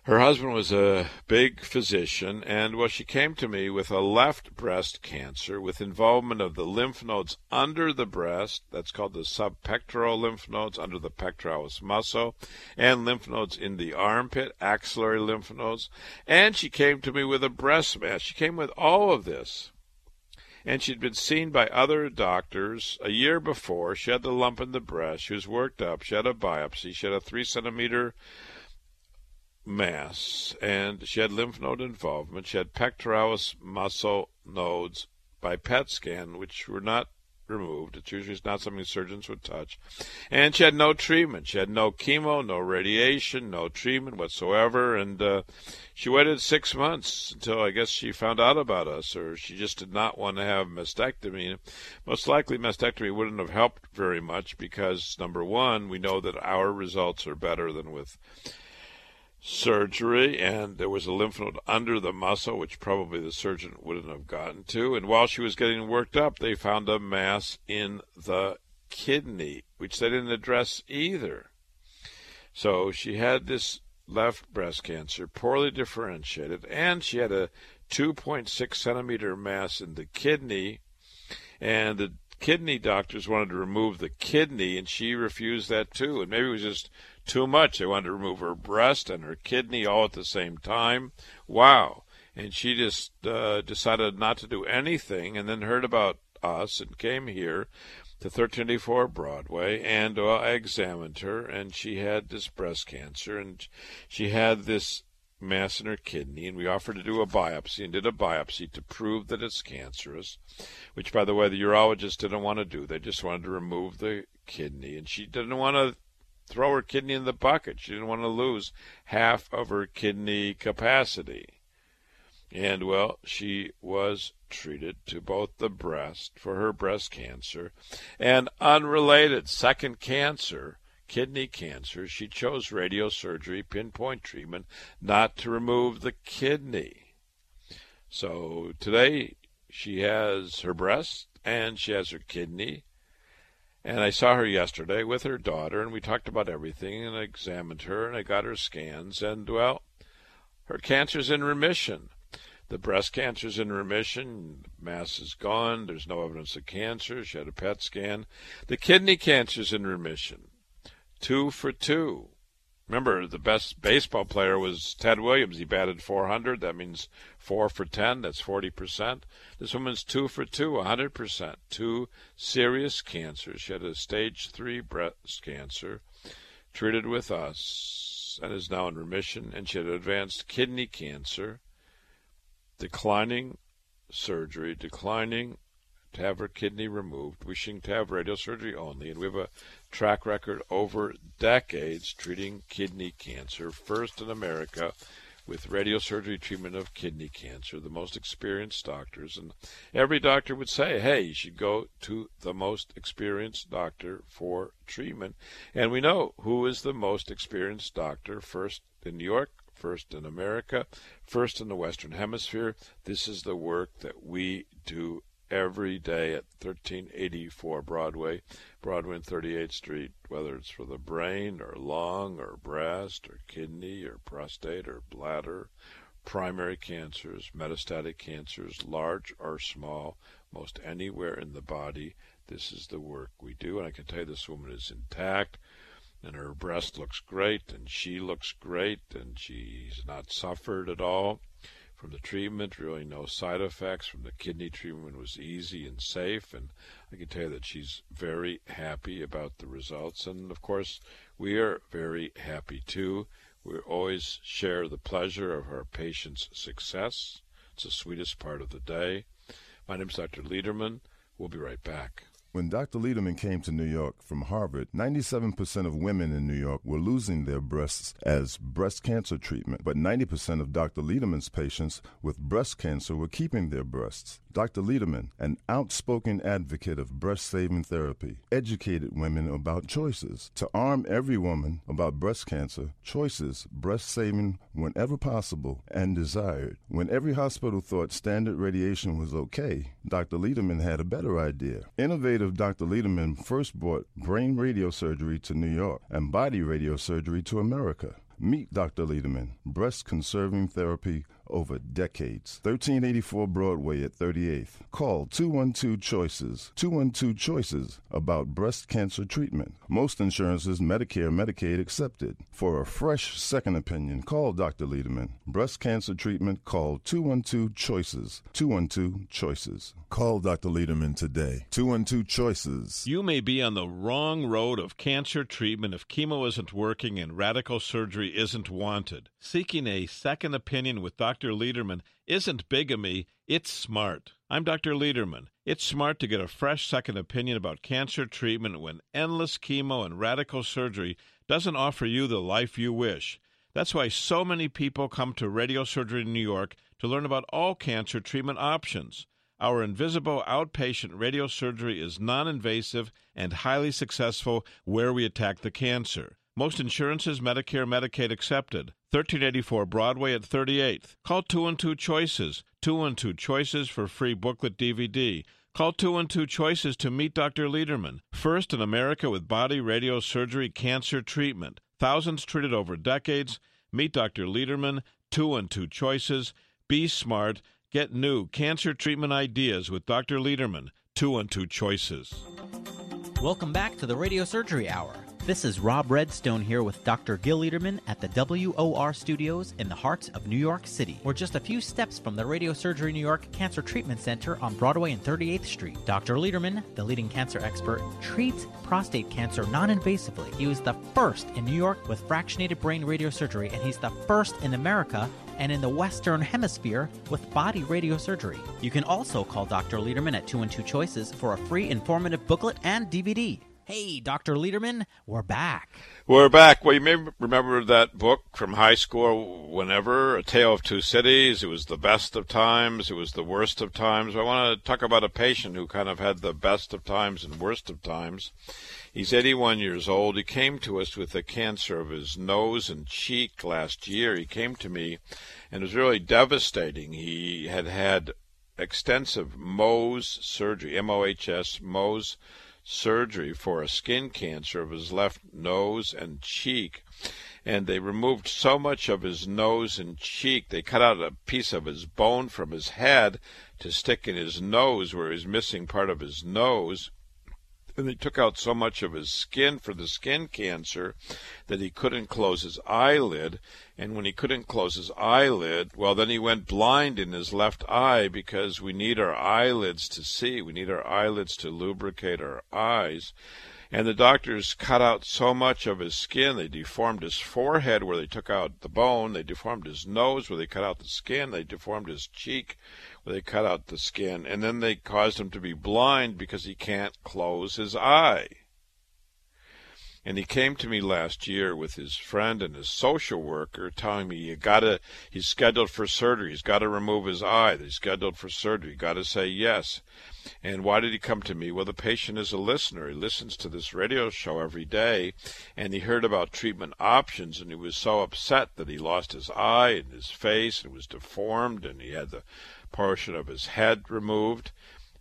Her husband was a big physician, and well, she came to me with a left breast cancer with involvement of the lymph nodes under the breast, that's called the subpectoral lymph nodes under the pectoralis muscle, and lymph nodes in the armpit, axillary lymph nodes, and she came to me with a breast mass. She came with all of this. And she'd been seen by other doctors a year before. She had the lump in the breast. She was worked up. She had a biopsy. She had a three centimeter mass, and she had lymph node involvement. She had pectoralis muscle nodes by PET scan, which were not removed. It's usually not something surgeons would touch. And she had no treatment. She had no chemo, no radiation, no treatment whatsoever. And uh, she waited six months until I guess she found out about us, or she just did not want to have mastectomy. Most likely, mastectomy wouldn't have helped very much because, number one, we know that our results are better than with surgery, and there was a lymph node under the muscle, which probably the surgeon wouldn't have gotten to. And while she was getting worked up, they found a mass in the kidney, which they didn't address either. So she had this left breast cancer, poorly differentiated, and she had a 2.6 centimeter mass in the kidney, and the kidney doctors wanted to remove the kidney, and she refused that too. And maybe it was just too much. They wanted to remove her breast and her kidney all at the same time. Wow. and she just uh, decided not to do anything, and then heard about us and came here to 1384 Broadway, and uh, I examined her, and she had this breast cancer, and she had this mass in her kidney, and we offered to do a biopsy and did a biopsy to prove that it's cancerous, which, by the way, the urologist didn't want to do. They just wanted to remove the kidney, and she didn't want to throw her kidney in the bucket. She didn't want to lose half of her kidney capacity. And well, she was treated to both the breast for her breast cancer and unrelated second cancer kidney cancer, she chose radiosurgery pinpoint treatment not to remove the kidney. So today she has her breast and she has her kidney. And I saw her yesterday with her daughter, and we talked about everything, and I examined her, and I got her scans, and well, her cancer's in remission. The breast cancer's in remission, mass is gone, there's no evidence of cancer, she had a PET scan. The kidney cancer's in remission two for two. Remember, the best baseball player was Ted Williams. He batted 400. That means four for 10. That's 40%. This woman's two for two, 100%. Two serious cancers. She had a stage three breast cancer, treated with us, and is now in remission. And she had advanced kidney cancer, declining surgery, declining to have her kidney removed, wishing to have radiosurgery only. And we have a track record over decades treating kidney cancer, first in America with radiosurgery treatment of kidney cancer, the most experienced doctors. And every doctor would say, hey, you should go to the most experienced doctor for treatment. And we know who is the most experienced doctor, first in New York, first in America, first in the Western Hemisphere. This is the work that we do every day at 1384 Broadway, Broadway and 38th Street, whether it's for the brain or lung or breast or kidney or prostate or bladder, primary cancers, metastatic cancers, large or small, most anywhere in the body. This is the work we do, and I can tell you this woman is intact and her breast looks great and she looks great and she's not suffered at all from the treatment, really no side effects from the kidney treatment was easy and safe and I can tell you that she's very happy about the results and of course we are very happy too. We always share the pleasure of our patients' success. It's the sweetest part of the day. My name is Dr. Lederman. We'll be right back.
When Dr. Lederman came to New York from Harvard, 97% of women in New York were losing their breasts as breast cancer treatment, but 90% of Dr. Lederman's patients with breast cancer were keeping their breasts. Dr. Lederman, an outspoken advocate of breast saving therapy, educated women about choices. To arm every woman about breast cancer, choices, breast saving whenever possible and desired. When every hospital thought standard radiation was okay, Dr. Lederman had a better idea. Innovative Dr. Lederman first brought brain radiosurgery to New York and body radiosurgery to America. Meet Dr. Lederman, breast conserving therapy over decades. 1384 Broadway at 38th. Call 212 Choices. 212 Choices about breast cancer treatment. Most insurances, Medicare, Medicaid accepted. For a fresh second opinion, call Dr. Lederman. Breast cancer treatment, call 212 Choices. 212 Choices. Call Dr. Lederman today. 212 Choices.
You may be on the wrong road of cancer treatment if chemo isn't working and radical surgery isn't wanted. Seeking a second opinion with Dr. Dr. Lederman isn't bigamy, it's smart. I'm Dr. Lederman. It's smart to get a fresh second opinion about cancer treatment when endless chemo and radical surgery doesn't offer you the life you wish. That's why so many people come to Radiosurgery in New York to learn about all cancer treatment options. Our invisible outpatient radiosurgery is non invasive and highly successful where we attack the cancer. Most insurances, Medicare, Medicaid accepted. 1384 Broadway at 38th. Call 212 Choices. 212 Choices for free booklet DVD. Call 212 Choices to meet Dr. Lederman, first in America with body radio surgery cancer treatment. Thousands treated over decades. Meet Dr. Lederman, 212 Choices. Be smart. Get new cancer treatment ideas with Dr. Lederman, 212 Choices.
Welcome back to the Radio Surgery Hour. This is Rob Redstone here with Dr. Gil Lederman at the WOR studios in the heart of New York City. We're just a few steps from the Radiosurgery New York Cancer Treatment Center on Broadway and 38th Street. Dr. Lederman, the leading cancer expert, treats prostate cancer non invasively. He was the first in New York with fractionated brain radiosurgery, and he's the first in America and in the Western Hemisphere with body radiosurgery. You can also call Dr. Lederman at 212 Choices for a free informative booklet and DVD. Hey, Dr. Lederman, we're back.
We're back. Well, you may remember that book from high school, whenever, A Tale of Two Cities. It was the best of times, it was the worst of times. I want to talk about a patient who kind of had the best of times and worst of times. He's 81 years old. He came to us with a cancer of his nose and cheek last year. He came to me and it was really devastating. He had had extensive Mohs surgery, M O H S, Mohs surgery for a skin cancer of his left nose and cheek. And they removed so much of his nose and cheek, they cut out a piece of his bone from his head to stick in his nose where he's missing part of his nose and they took out so much of his skin for the skin cancer that he couldn't close his eyelid. And when he couldn't close his eyelid, well, then he went blind in his left eye because we need our eyelids to see. We need our eyelids to lubricate our eyes. And the doctors cut out so much of his skin. They deformed his forehead where they took out the bone. They deformed his nose where they cut out the skin. They deformed his cheek where they cut out the skin. And then they caused him to be blind because he can't close his eye. And he came to me last year with his friend and his social worker telling me you gotta he's scheduled for surgery, he's gotta remove his eye, he's scheduled for surgery, gotta say yes. And why did he come to me? Well the patient is a listener. He listens to this radio show every day and he heard about treatment options and he was so upset that he lost his eye and his face and was deformed and he had the portion of his head removed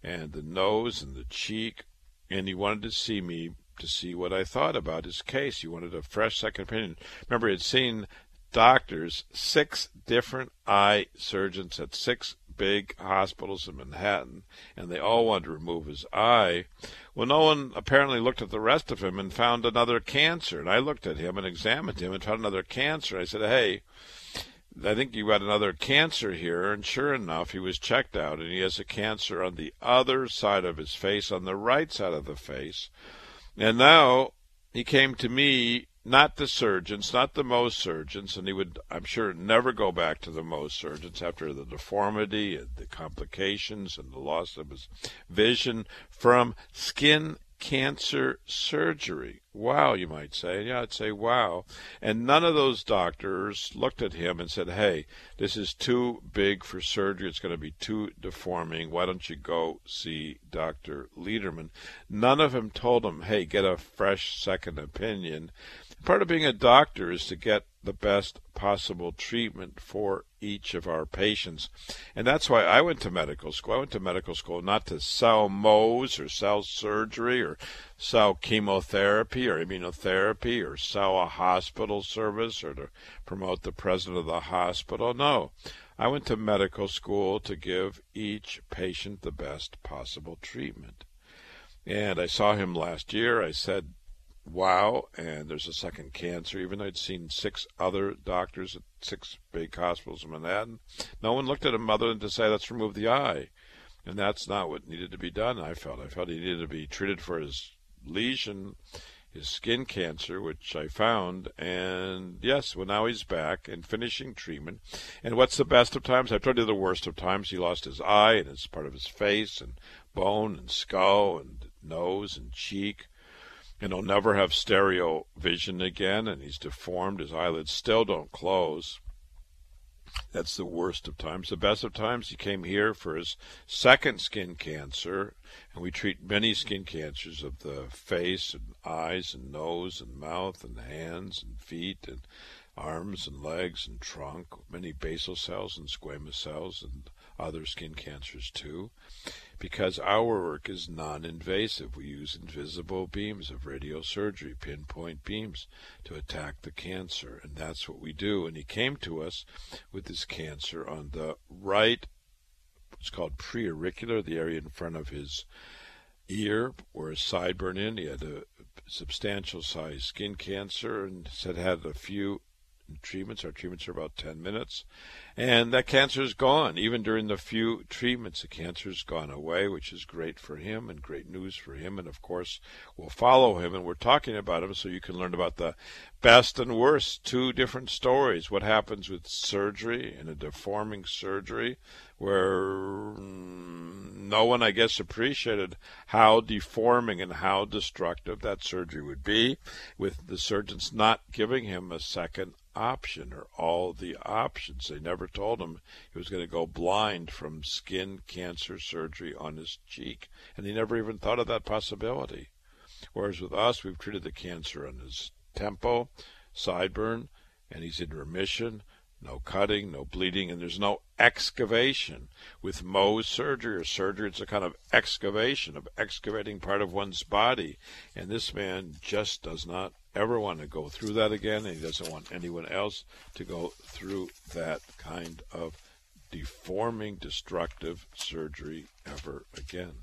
and the nose and the cheek and he wanted to see me to see what I thought about his case. He wanted a fresh second opinion. Remember, he had seen doctors, six different eye surgeons at six big hospitals in Manhattan, and they all wanted to remove his eye. Well, no one apparently looked at the rest of him and found another cancer. And I looked at him and examined him and found another cancer. I said, hey, I think you got another cancer here. And sure enough, he was checked out, and he has a cancer on the other side of his face, on the right side of the face. And now he came to me, not the surgeons, not the Mohs surgeons, and he would, I'm sure, never go back to the Mohs surgeons after the deformity and the complications and the loss of his vision from skin cancer surgery. Wow, you might say. Yeah, I'd say wow. And none of those doctors looked at him and said, hey, this is too big for surgery. It's going to be too deforming. Why don't you go see Dr. Lederman? None of them told him, hey, get a fresh second opinion. Part of being a doctor is to get the best possible treatment for each of our patients. And that's why I went to medical school. I went to medical school not to sell Mohs or sell surgery or sell chemotherapy or immunotherapy or sell a hospital service or to promote the president of the hospital. No. I went to medical school to give each patient the best possible treatment. And I saw him last year. I said, wow, and there's a second cancer. Even though I'd seen six other doctors at six big hospitals in Manhattan, no one looked at him other than to say, let's remove the eye. And that's not what needed to be done, I felt. I felt he needed to be treated for his lesion, his skin cancer, which I found. And yes, well, now he's back and finishing treatment. And what's the best of times? I've told you the worst of times. He lost his eye and it's part of his face and bone and skull and nose and cheek and he'll never have stereo vision again, and he's deformed. His eyelids still don't close. That's the worst of times. The best of times, he came here for his second skin cancer, and we treat many skin cancers of the face and eyes and nose and mouth and hands and feet and arms and legs and trunk, many basal cells and squamous cells and other skin cancers too because our work is non invasive. We use invisible beams of radiosurgery, pinpoint beams, to attack the cancer. And that's what we do. And he came to us with this cancer on the right, it's called preauricular, the area in front of his ear where his sideburn in. He had a substantial size skin cancer and had had a few treatments. Our treatments are about 10 minutes. And that cancer is gone. Even during the few treatments, the cancer has gone away, which is great for him and great news for him. And of course, we'll follow him and we're talking about him so you can learn about the best and worst. Two different stories. What happens with surgery and a deforming surgery where mm, no one, I guess, appreciated how deforming and how destructive that surgery would be, with the surgeons not giving him a second option or all the options. They never told him he was going to go blind from skin cancer surgery on his cheek, and he never even thought of that possibility. Whereas with us, we've treated the cancer on his temple, sideburn, and he's in remission. No cutting, no bleeding, and there's no excavation. With Mohs surgery or surgery, it's a kind of excavation of excavating part of one's body. And this man just does not ever want to go through that again, and he doesn't want anyone else to go through that kind of deforming, destructive surgery ever again.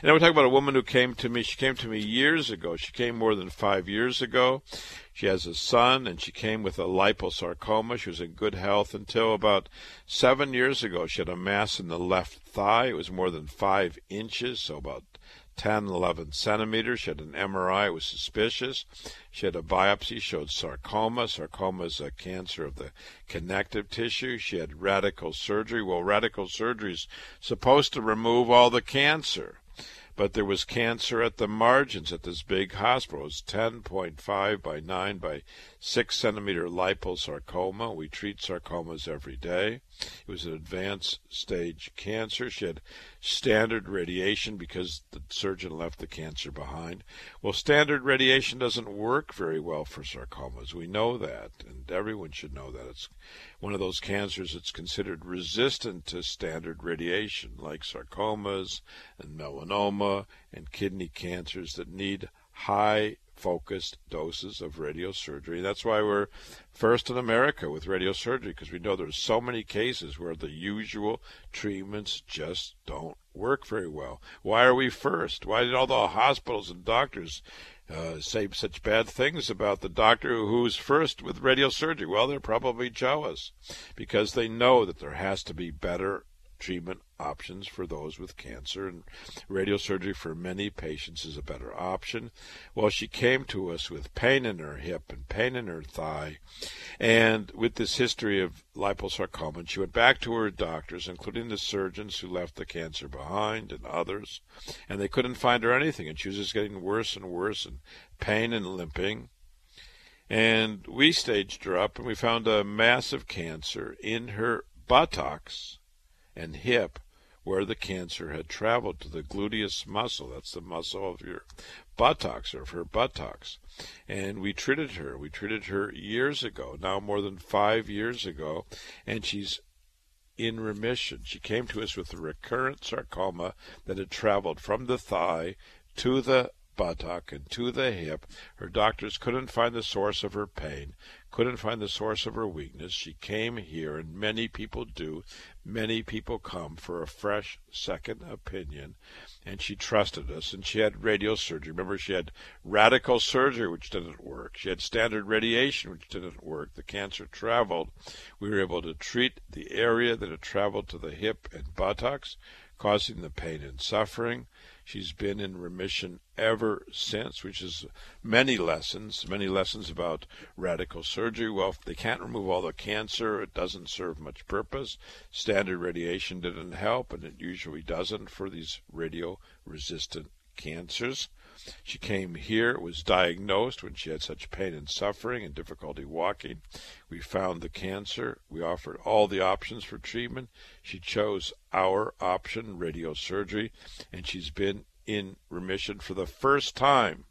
And I would talk about a woman who came to me. She came to me years ago. She came more than five years ago. She has a son, and she came with a liposarcoma. She was in good health until about seven years ago. She had a mass in the left thigh. It was more than five inches, so about 10, 11 centimeters. She had an MRI, it was suspicious. She had a biopsy, showed sarcoma. Sarcoma is a cancer of the connective tissue. She had radical surgery. Well, radical surgery is supposed to remove all the cancer but there was cancer at the margins at this big hospital. It was 10.5 by 9 by 6 centimeter liposarcoma. We treat sarcomas every day. It was an advanced stage cancer. She had standard radiation because the surgeon left the cancer behind. Well, standard radiation doesn't work very well for sarcomas. We know that, and everyone should know that. It's one of those cancers that's considered resistant to standard radiation, like sarcomas and melanoma and kidney cancers that need high focused doses of radiosurgery. That's why we're first in America with radiosurgery because we know there's so many cases where the usual treatments just don't work very well. Why are we first? Why did all the hospitals and doctors uh, say such bad things about the doctor who's first with radiosurgery? Well, they're probably jealous because they know that there has to be better treatment options for those with cancer, and radiosurgery for many patients is a better option. Well, she came to us with pain in her hip and pain in her thigh, and with this history of liposarcoma, and she went back to her doctors, including the surgeons who left the cancer behind and others, and they couldn't find her anything, and she was just getting worse and worse, and pain and limping. And we staged her up, and we found a massive cancer in her buttocks and hip where the cancer had traveled to the gluteus muscle. That's the muscle of your buttocks or of her buttocks. And we treated her. We treated her years ago, now more than five years ago, and she's in remission. She came to us with a recurrent sarcoma that had traveled from the thigh to the buttock and to the hip. Her doctors couldn't find the source of her pain, couldn't find the source of her weakness. She came here, and many people do. Many people come for a fresh second opinion, and she trusted us. And she had radiosurgery. Remember, she had radical surgery, which didn't work. She had standard radiation, which didn't work. The cancer traveled. We were able to treat the area that had traveled to the hip and buttocks, causing the pain and suffering. She's been in remission ever since, which is many lessons, many lessons about radical surgery. Well, if they can't remove all the cancer, it doesn't serve much purpose. Standard radiation didn't help, and it usually doesn't for these radio resistant cancers. She came here, was diagnosed when she had such pain and suffering and difficulty walking. We found the cancer. We offered all the options for treatment. She chose our option, radiosurgery, and she's been in remission for the first time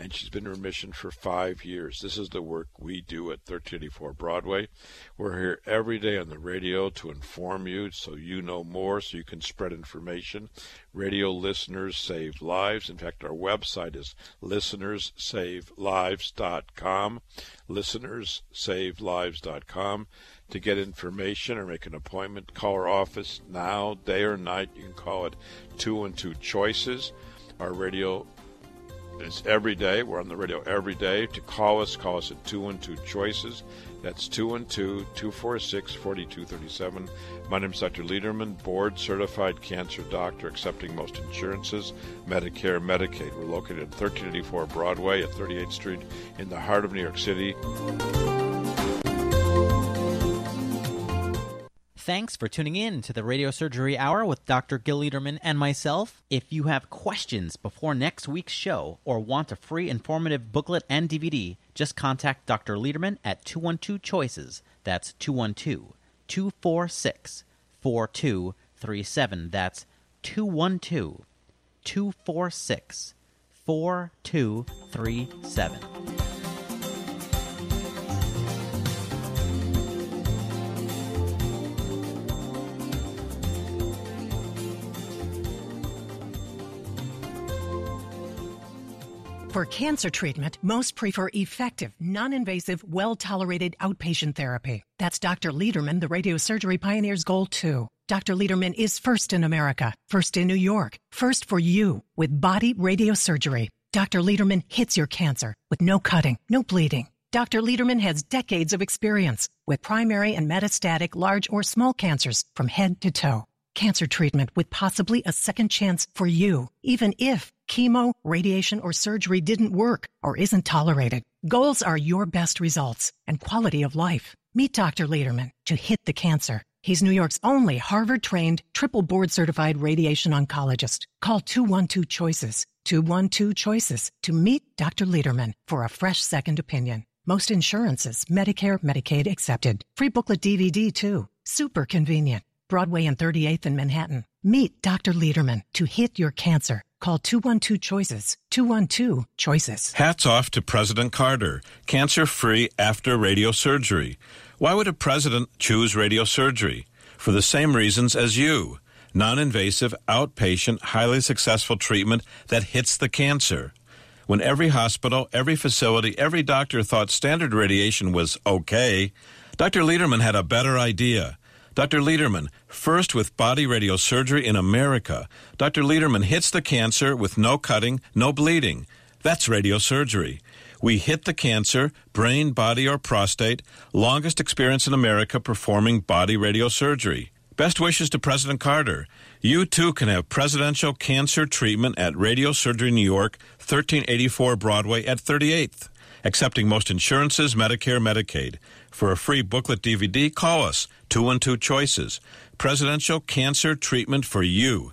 and she's been in remission for five years. This is the work we do at 1384 Broadway. We're here every day on the radio to inform you so you know more, so you can spread information. Radio listeners save lives. In fact, our website is listenerssavelives.com. Listenerssavelives.com. To get information or make an appointment, call our office now, day or night. You can call it 212 Choices. Our radio
It's every day. We're on the radio every day. To call us, call us at 212 Choices. That's 212 246 4237. My name is Dr. Lederman, board certified cancer doctor, accepting most insurances, Medicare, Medicaid. We're located at 1384 Broadway at 38th Street in the heart of New York City.
Thanks for tuning in to the Radio Surgery Hour with Dr. Gil Lederman and myself. If you have questions before next week's show or want a free informative booklet and DVD, just contact Dr. Lederman at 212 Choices. That's 212 246 4237. That's 212 246 4237.
For cancer treatment, most prefer effective, non invasive, well tolerated outpatient therapy. That's Dr. Lederman, the radiosurgery pioneer's goal, too. Dr. Lederman is first in America, first in New York, first for you with body radiosurgery. Dr. Lederman hits your cancer with no cutting, no bleeding. Dr. Lederman has decades of experience with primary and metastatic large or small cancers from head to toe. Cancer treatment with possibly a second chance for you, even if chemo, radiation, or surgery didn't work or isn't tolerated. Goals are your best results and quality of life. Meet Dr. Lederman to hit the cancer. He's New York's only Harvard trained, triple board certified radiation oncologist. Call 212 Choices, 212 Choices to meet Dr. Lederman for a fresh second opinion. Most insurances, Medicare, Medicaid accepted. Free booklet DVD too. Super convenient. Broadway and 38th in Manhattan. Meet Dr. Lederman to hit your cancer. Call 212 Choices. 212 Choices.
Hats off to President Carter. Cancer free after radiosurgery. Why would a president choose radiosurgery? For the same reasons as you. Non invasive, outpatient, highly successful treatment that hits the cancer. When every hospital, every facility, every doctor thought standard radiation was okay, Dr. Lederman had a better idea. Dr. Lederman, first with body radiosurgery in America. Dr. Lederman hits the cancer with no cutting, no bleeding. That's radiosurgery. We hit the cancer, brain, body, or prostate, longest experience in America performing body radiosurgery. Best wishes to President Carter. You too can have presidential cancer treatment at Radiosurgery New York, 1384 Broadway at 38th. Accepting most insurances, Medicare, Medicaid. For a free booklet DVD, call us 212 Choices. Presidential Cancer Treatment for You.